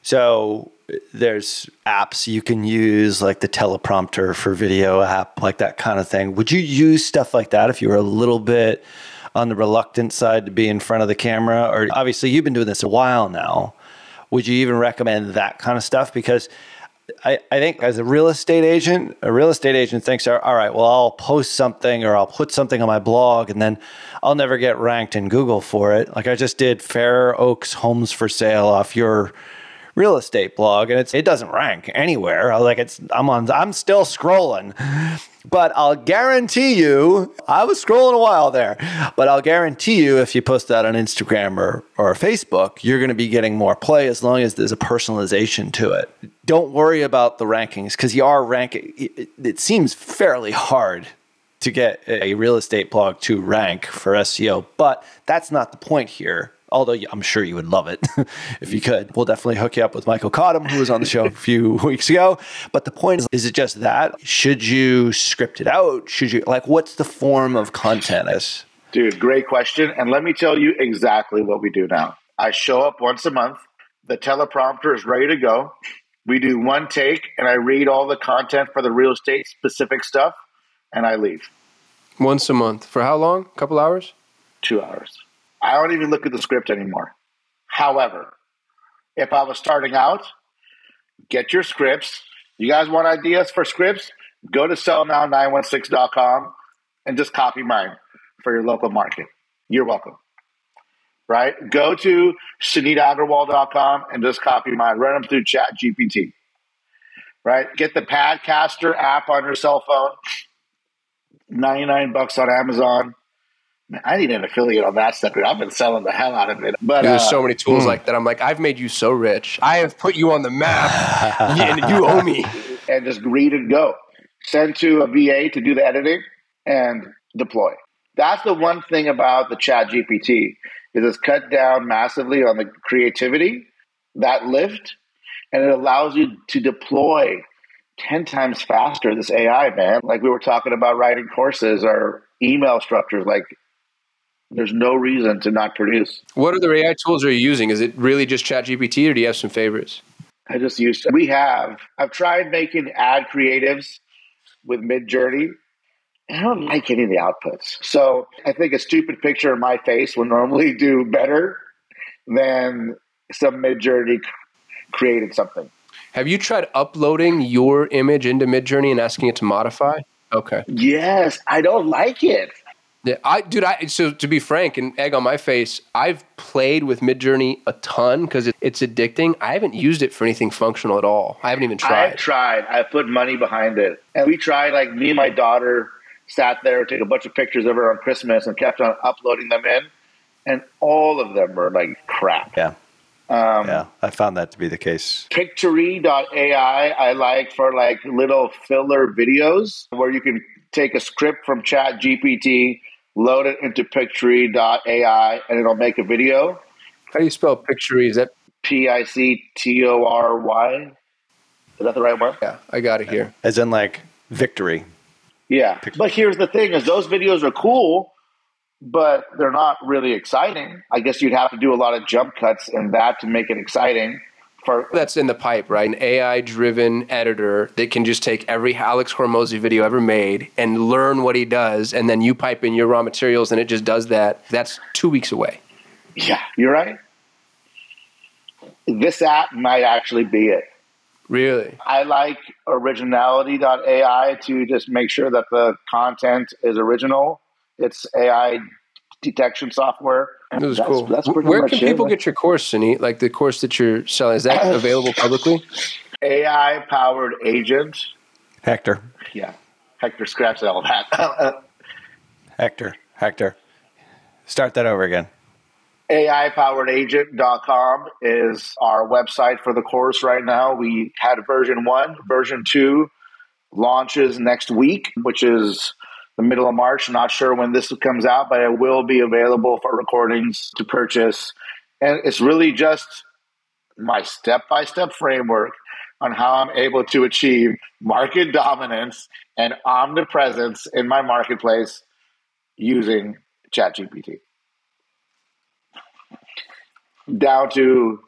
So there's apps you can use, like the teleprompter for video app, like that kind of thing. Would you use stuff like that if you were a little bit on the reluctant side to be in front of the camera? Or obviously, you've been doing this a while now. Would you even recommend that kind of stuff? Because I, I think as a real estate agent, a real estate agent thinks, all right, well, I'll post something or I'll put something on my blog and then I'll never get ranked in Google for it. Like I just did Fair Oaks Homes for Sale off your real estate blog and it's it doesn't rank anywhere. Like it's I'm on I'm still scrolling. But I'll guarantee you, I was scrolling a while there, but I'll guarantee you if you post that on Instagram or, or Facebook, you're going to be getting more play as long as there's a personalization to it. Don't worry about the rankings because you are ranking. It, it seems fairly hard to get a real estate blog to rank for SEO, but that's not the point here. Although I'm sure you would love it if you could. We'll definitely hook you up with Michael Cottam, who was on the show a few weeks ago. But the point is, is it just that? Should you script it out? Should you like what's the form of content? Is Dude, great question. And let me tell you exactly what we do now. I show up once a month. The teleprompter is ready to go. We do one take, and I read all the content for the real estate specific stuff, and I leave. Once a month. For how long? A couple hours? Two hours. I don't even look at the script anymore. However, if I was starting out, get your scripts. You guys want ideas for scripts? Go to sellnow916.com and just copy mine for your local market. You're welcome. Right? Go to SuneetAgarwal.com and just copy mine. Run them through Chat GPT. Right? Get the Padcaster app on your cell phone. 99 bucks on Amazon. Man, I need an affiliate on that stuff. Dude. I've been selling the hell out of it. But Dude, there's uh, so many tools like that. I'm like, I've made you so rich. I have put you on the map, and you owe me. and just read and go. Send to a VA to do the editing and deploy. That's the one thing about the Chat GPT is it's cut down massively on the creativity, that lift, and it allows you to deploy 10 times faster this AI, man. Like we were talking about writing courses or email structures, like there's no reason to not produce. What other AI tools are you using? Is it really just ChatGPT, or do you have some favorites? I just used we have I've tried making ad creatives with Mid Journey. I don't like any of the outputs. So I think a stupid picture of my face would normally do better than some Mid Journey created something. Have you tried uploading your image into Midjourney and asking it to modify? Okay. Yes, I don't like it. Yeah, I, dude. I so to be frank and egg on my face, I've played with Midjourney a ton because it, it's addicting. I haven't used it for anything functional at all. I haven't even tried. I've tried. tried. I put money behind it. And we tried, like, me and my daughter sat there, took a bunch of pictures of her on Christmas and kept on uploading them in. And all of them were like crap. yeah, Um, yeah, I found that to be the case. Pictory.ai I like for like little filler videos where you can take a script from Chat GPT, load it into Pictory.ai, and it'll make a video. How do you spell Pictory? Is that P I C T O R Y. Is that the right one? yeah? I got it here. As in like victory. Yeah. But here's the thing is those videos are cool, but they're not really exciting. I guess you'd have to do a lot of jump cuts in that to make it exciting. For That's in the pipe, right? An AI-driven editor that can just take every Alex Hormozi video ever made and learn what he does, and then you pipe in your raw materials, and it just does that. That's two weeks away. yeah, you're right. This app might actually be it. Really? I like originality.ai to just make sure that the content is original. It's AI detection software. This is That's- cool. That's pretty Where much can it. people get your course, Suneet? Like the course that you're selling, is that available publicly? AI powered agent? Hector, Yeah. Hector, scratch all that. Hector, Hector. Start that over again. AIpoweredagent.com is our website for the course right now. We had version one, version two launches next week, which is the middle of March. Not sure when this comes out, but it will be available for recordings to purchase. And it's really just my step by step framework on how I'm able to achieve market dominance and omnipresence in my marketplace using ChatGPT down to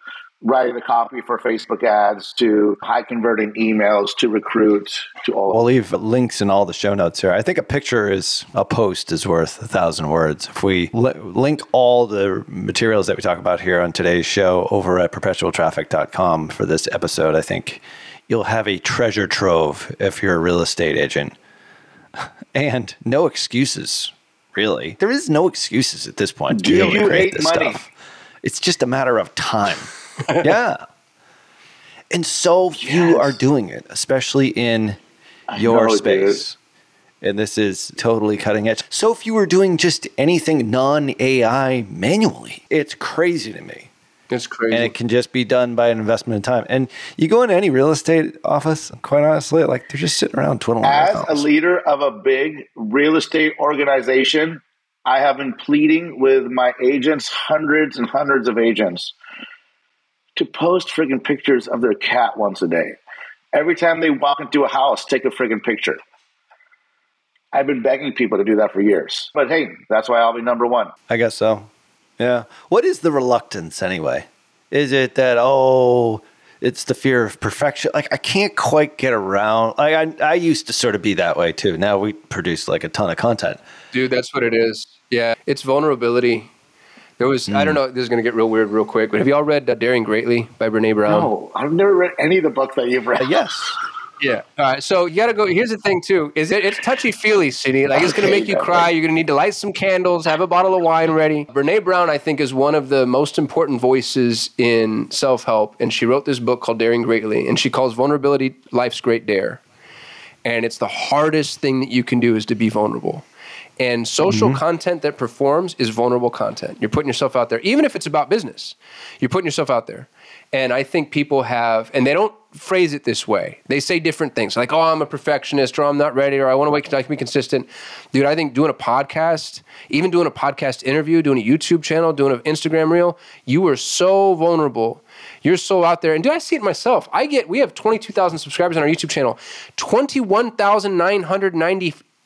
writing the copy for Facebook ads to high converting emails to recruit to all We'll leave links in all the show notes here. I think a picture is a post is worth a thousand words. If we li- link all the materials that we talk about here on today's show over at perpetualtraffic.com for this episode, I think you'll have a treasure trove if you're a real estate agent. And no excuses, really. There is no excuses at this point to Do be able to you create hate this money? stuff. It's just a matter of time. yeah. And so few are doing it, especially in I your know, space. And this is totally cutting edge. So few are doing just anything non AI manually. It's crazy to me. It's crazy. And it can just be done by an investment in time. And you go into any real estate office, quite honestly, like they're just sitting around twiddling their As a leader of a big real estate organization, I have been pleading with my agents, hundreds and hundreds of agents, to post friggin' pictures of their cat once a day. Every time they walk into a house, take a friggin' picture. I've been begging people to do that for years. But hey, that's why I'll be number one. I guess so. Yeah. What is the reluctance anyway? Is it that oh, it's the fear of perfection? Like I can't quite get around. Like I, I used to sort of be that way too. Now we produce like a ton of content. Dude, that's what it is. Yeah, it's vulnerability. There was I don't know. This is going to get real weird real quick. But have you all read uh, Daring Greatly by Brene Brown? No, I've never read any of the books that you've read. Uh, yes. Yeah. All right. So you got to go. Here's the thing, too. Is it? It's touchy feely, City. Like it's going to make you cry. You're going to need to light some candles, have a bottle of wine ready. Brene Brown, I think, is one of the most important voices in self help, and she wrote this book called Daring Greatly, and she calls vulnerability life's great dare. And it's the hardest thing that you can do is to be vulnerable. And social mm-hmm. content that performs is vulnerable content. You're putting yourself out there, even if it's about business. You're putting yourself out there. And I think people have, and they don't phrase it this way. They say different things like, oh, I'm a perfectionist, or I'm not ready, or I want to wait wake I can be consistent. Dude, I think doing a podcast, even doing a podcast interview, doing a YouTube channel, doing an Instagram reel, you are so vulnerable. You're so out there. And do I see it myself? I get, we have 22,000 subscribers on our YouTube channel.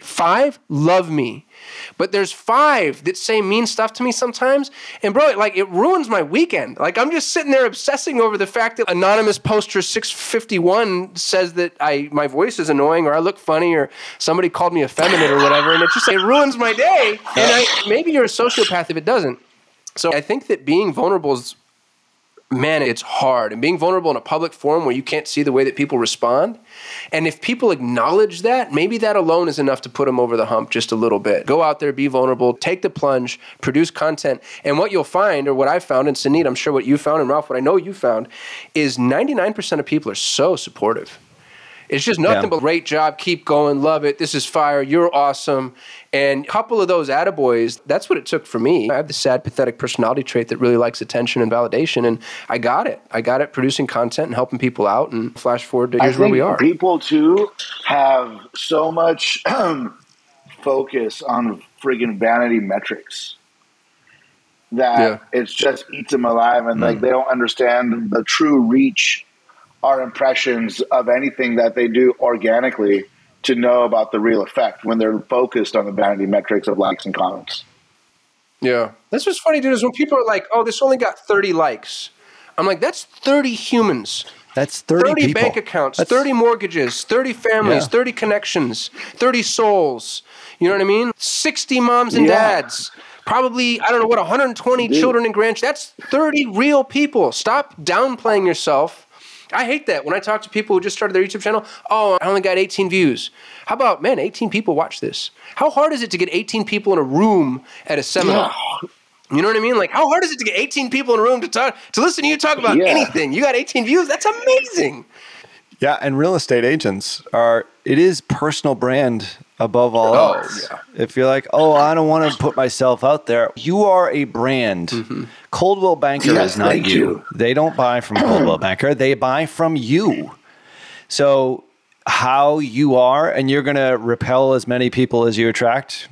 21,995 love me. But there's five that say mean stuff to me sometimes. And bro, like it ruins my weekend. Like I'm just sitting there obsessing over the fact that anonymous poster 651 says that I my voice is annoying or I look funny or somebody called me effeminate or whatever. And it just it ruins my day. And I maybe you're a sociopath if it doesn't. So I think that being vulnerable is man, it's hard. And being vulnerable in a public forum where you can't see the way that people respond. And if people acknowledge that, maybe that alone is enough to put them over the hump just a little bit. Go out there, be vulnerable, take the plunge, produce content. And what you'll find, or what I found, and Suneet, I'm sure what you found, and Ralph, what I know you found, is 99% of people are so supportive. It's just nothing Yeah. but great job, keep going, love it, this is fire, you're awesome. And a couple of those attaboys, that's what it took for me. I have the sad, pathetic personality trait that really likes attention and validation, and I got it. I got it producing content and helping people out, and flash forward to here's where we are. people too have so much focus on friggin' vanity metrics that Yeah. it's just eats them alive, and like mm. they don't understand the true reach or impressions of anything that they do organically to know about the real effect when they're focused on the vanity metrics of likes and comments. Yeah. That's what's funny, dude, is when people are like, oh, this only got 30 likes. I'm like, that's 30 humans. That's 30, 30, people. bank accounts, That's- 30 mortgages, 30 families, Yeah. 30 connections, 30 souls. You know what I mean? 60 moms and Yeah. dads. Probably, I don't know what, 120 Dude. children and grandchildren. That's 30 real people. Stop downplaying yourself. I hate that when I talk to people who just started their YouTube channel. Oh, I only got 18 views. How about, man, 18 people watch this? How hard is it to get 18 people in a room at a seminar? You know what I mean? Like, how hard is it to get 18 people in a room to talk to listen to you talk about Yeah. anything? You got 18 views. That's amazing. Yeah, and real estate agents are it is personal brand above all Oh, else. yeah. If you're like, oh, I don't want to put myself out there, you are a brand. Mm-hmm. Coldwell Banker Yes, is not you. you. They don't buy from Coldwell Banker. They buy from you. So how you are, and you're going to repel as many people as you attract.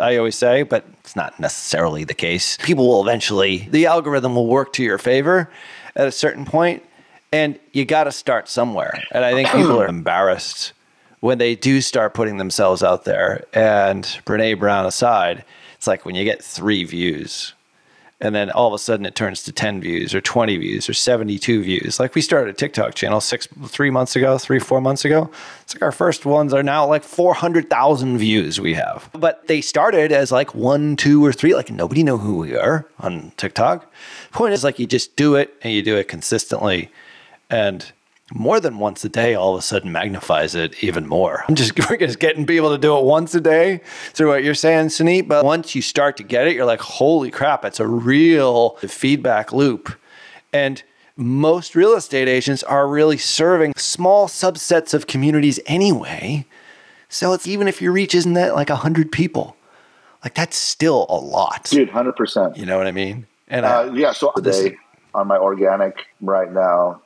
I always say, but it's not necessarily the case. People will eventually, the algorithm will work to your favor at a certain point, and you got to start somewhere. And I think people are embarrassed when they do start putting themselves out there. And Brene Brown aside, it's like when you get three views, and then all of a sudden it turns to 10 views or 20 views or 72 views. Like we started a tiktok channel six three months ago three four months ago. It's like our first ones are now like 400000 views we have. But they started as like one two or three. Like nobody know who we are on tiktok. Point is like you just do it and you do it consistently. And more than once a day all of a sudden magnifies it even more. I'm just we're just getting people to do it once a day through what you're saying, Suneet. But once you start to get it, you're like, holy crap, it's a real feedback loop. And most real estate agents are really serving small subsets of communities anyway. So it's even if your reach isn't that like hundred people, like that's still a lot. Dude, 100%. You know what I mean? And Uh, I, yeah, so today on my organic right now,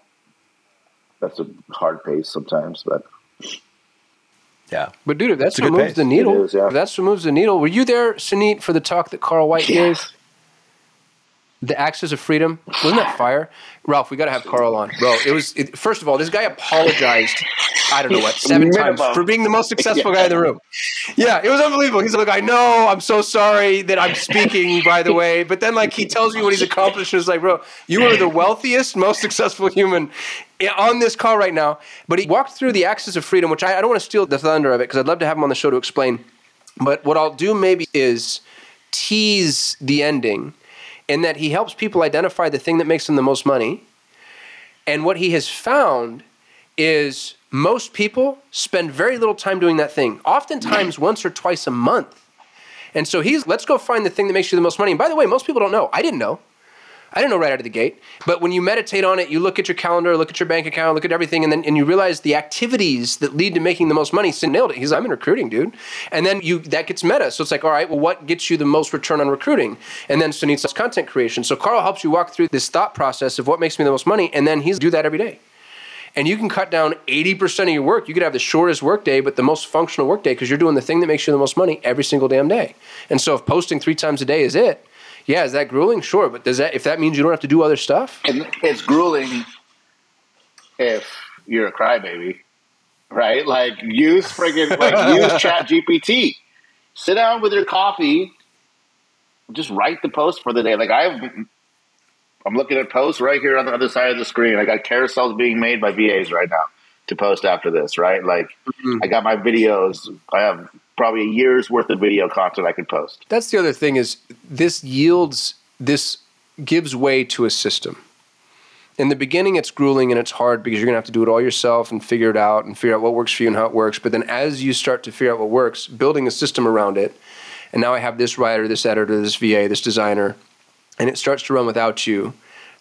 that's a hard pace sometimes, but Yeah. But dude, if that's It's a what moves pace. the needle, It is, yeah. if that's what moves the needle. Were you there, Suneet, for the talk that Carl White Yes. gave? The Axis of Freedom. Wasn't that fire? Ralph, we got to have Carl on. Bro, it was, it, first of all, this guy apologized, I don't know what, seven Minimum. times for being the most successful Yeah. guy in the room. Yeah, it was unbelievable. He's like, I know, I'm so sorry that I'm speaking, by the way. But then, like, he tells you what he's accomplished. And it's like, bro, you are the wealthiest, most successful human on this call right now. But he walked through the Axis of Freedom, which I, I don't want to steal the thunder of it because I'd love to have him on the show to explain. But what I'll do maybe is tease the ending in that he helps people identify the thing that makes them the most money. And what he has found is most people spend very little time doing that thing, oftentimes once or twice a month. And so he's, let's go find the thing that makes you the most money. And by the way, most people don't know. I didn't know. I didn't know right out of the gate. But when you meditate on it, you look at your calendar, look at your bank account, look at everything, and then and you realize the activities that lead to making the most money. So nailed it. He's I'm in recruiting, dude. And then you that gets meta. So it's like, all right, well, what gets you the most return on recruiting? And then Suneet's content creation. So Carl helps you walk through this thought process of what makes me the most money, and then he's do that every day. And you can cut down 80% of your work. You could have the shortest work day, but the most functional work day because you're doing the thing that makes you the most money every single damn day. And so if posting three times a day is it, yeah, is that grueling? Sure. But does that if that means you don't have to do other stuff? And it's grueling if you're a crybaby, right? Like use friggin' like use Chat GPT. Sit down with your coffee, just write the post for the day. Like I've, I'm looking at posts right here on the other side of the screen. I got carousels being made by VAs right now to post after this, right? Like mm-hmm. I got my videos. I have probably a year's worth of video content I could post. That's the other thing is this yields this gives way to a system. In the beginning, it's grueling and it's hard because you're gonna have to do it all yourself and figure it out and figure out what works for you and how it works. But then, as you start to figure out what works, building a system around it, and now I have this writer, this editor, this VA, this designer, and it starts to run without you.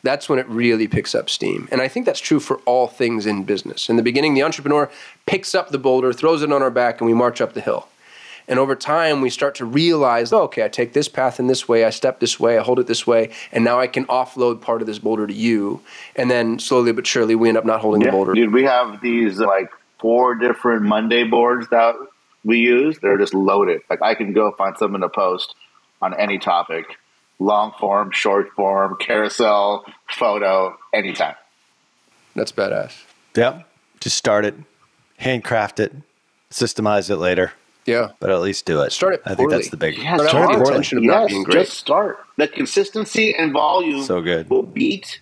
That's when it really picks up steam. And I think that's true for all things in business. In the beginning, the entrepreneur picks up the boulder, throws it on our back, and we march up the hill. And over time, we start to realize, oh, okay, I take this path in this way, I step this way, I hold it this way, and now I can offload part of this boulder to you. And then slowly but surely, we end up not holding the boulder. Dude, we have these like four different Monday boards that we use. They're just loaded. Like I can go find something to post on any topic, long form, short form, carousel, photo, anytime. That's badass. Yep. Just start it, handcraft it, systemize it later, Yeah. but at least do it. Start it I think that's the big. Yeah, Start start with poorly. intention of not Yes, being great. Just start. The consistency and volume So good. will beat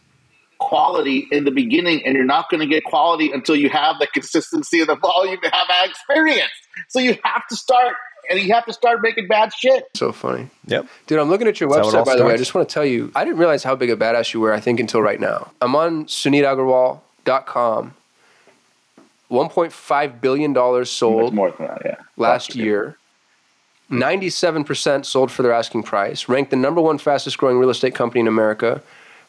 quality in the beginning, and you're not going to get quality until you have the consistency and the volume to have that experience. So you have to start, and you have to start making bad shit. So funny. Yep. Dude, I'm looking at your That's website, all by the way. I just want to tell you, I didn't realize how big a badass you were, I think, until right now. I'm on suneetagarwal.com. $1.5 billion Much sold more than that, yeah. last year. 97% sold for their asking price. Ranked the number one fastest growing real estate company in America.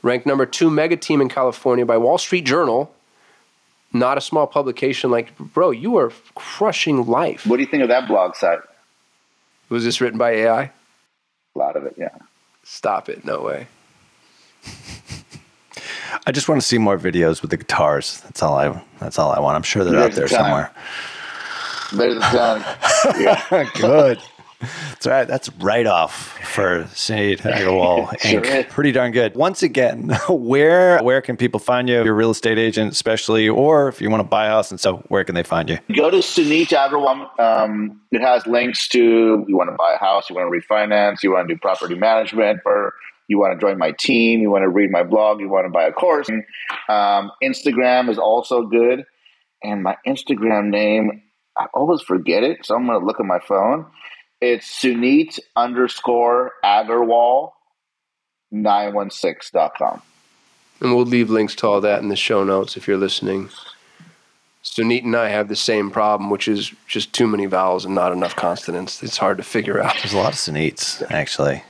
Ranked number two mega team in California by Wall Street Journal. Not a small publication. Like, bro, you are crushing life. What do you think of that blog site? Was this written by AI? A lot of it, yeah. Stop it. No way. I just want to see more videos with the guitars. That's all I. That's all I want. I'm sure they're out there the somewhere. Better than done. yeah. Good. That's right. That's right off for St. Agarwal Inc. is. Pretty darn good. Once again, where where can people find you? Your real estate agent, especially, or if you want to buy a house, and so where can they find you? Go to Suneet Agarwal. Um, it has links to you want to buy a house, you want to refinance, you want to do property management, or you want to join my team, you want to read my blog, you want to buy a course. Um, Instagram is also good. And my Instagram name, I always forget it, so I'm going to look at my phone. It's Suneet underscore Agarwal 916.com. And we'll leave links to all that in the show notes if you're listening. Suneet and I have the same problem, which is just too many vowels and not enough consonants. It's hard to figure out. There's a lot of Suneets, actually.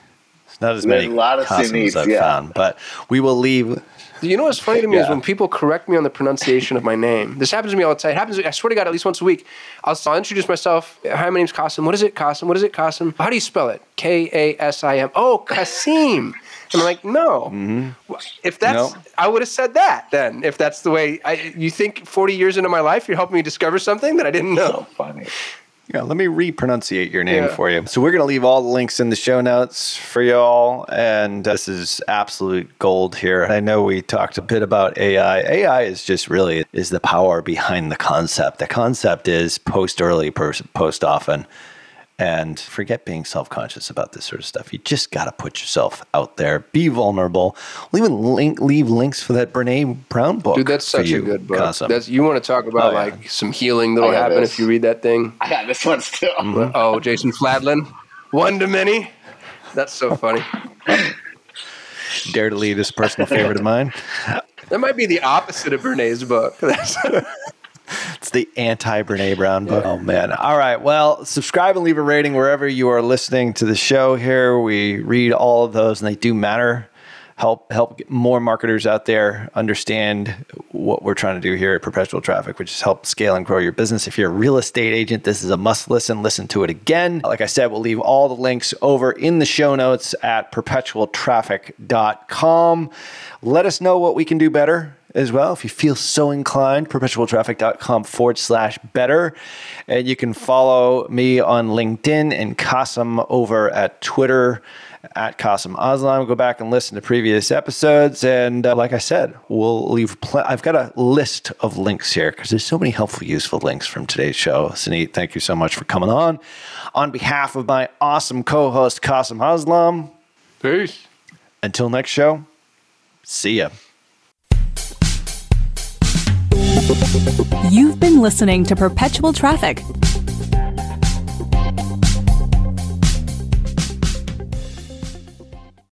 It's not as There's many a lot of consonants Suneets, I've yeah. found, but we will leave. You know what's funny to me is when people correct me on the pronunciation of my name. This happens to me all the time. It happens. I swear to God, at least once a week. I'll, I'll introduce myself. Hi, my name's Kasim. What is it, Kasim? What is it, Kasim? How do you spell it? K A S I M. Oh, Kasim. And I'm like, no. If that's, Mm-hmm. I would have said that then. If that's the way, I, you think 40 years into my life, you're helping me discover something that I didn't know. So Funny. Yeah, let me repronunciate your name Yeah. for you. So we're going to leave all the links in the show notes for y'all, and uh, this is absolute gold here. I know we talked a bit about AI. AI is just really is the power behind the concept. The concept is post early, post often, and forget being self conscious about this sort of stuff. You just got to put yourself out there, be vulnerable. We'll even link, leave links for that Brene Brown book. Dude, that's for such a good book. Kasim. That's you want to talk about Oh, yeah. like some healing that'll happen this. if you read that thing. I got this one still. Mm-hmm. Oh, Jason Fladlien, one to many. That's so funny. Dare to lead is a personal favorite of mine. That might be the opposite of Brene's book. It's the anti Brene Brown book. Oh, man. All right. Well, subscribe and leave a rating wherever you are listening to the show here. We read all of those and they do matter. Help help more marketers out there understand what we're trying to do here at Perpetual Traffic, which is help scale and grow your business. If you're a real estate agent, this is a must listen. Listen to it again. Like I said, we'll leave all the links over in the show notes at perpetualtraffic.com. Let us know what we can do better as well. If you feel so inclined, perpetualtraffic.com forward slash better. And you can follow me on LinkedIn and Kasim over at Twitter at Kasim Aslam. Go back and listen to previous episodes. And uh, like I said, we'll leave, pl- I've got a list of links here because there's so many helpful, useful links from today's show. Suneet, thank you so much for coming on. On behalf of my awesome co host, Kasim Aslam, peace. until next show, see ya. You've been listening to Perpetual Traffic,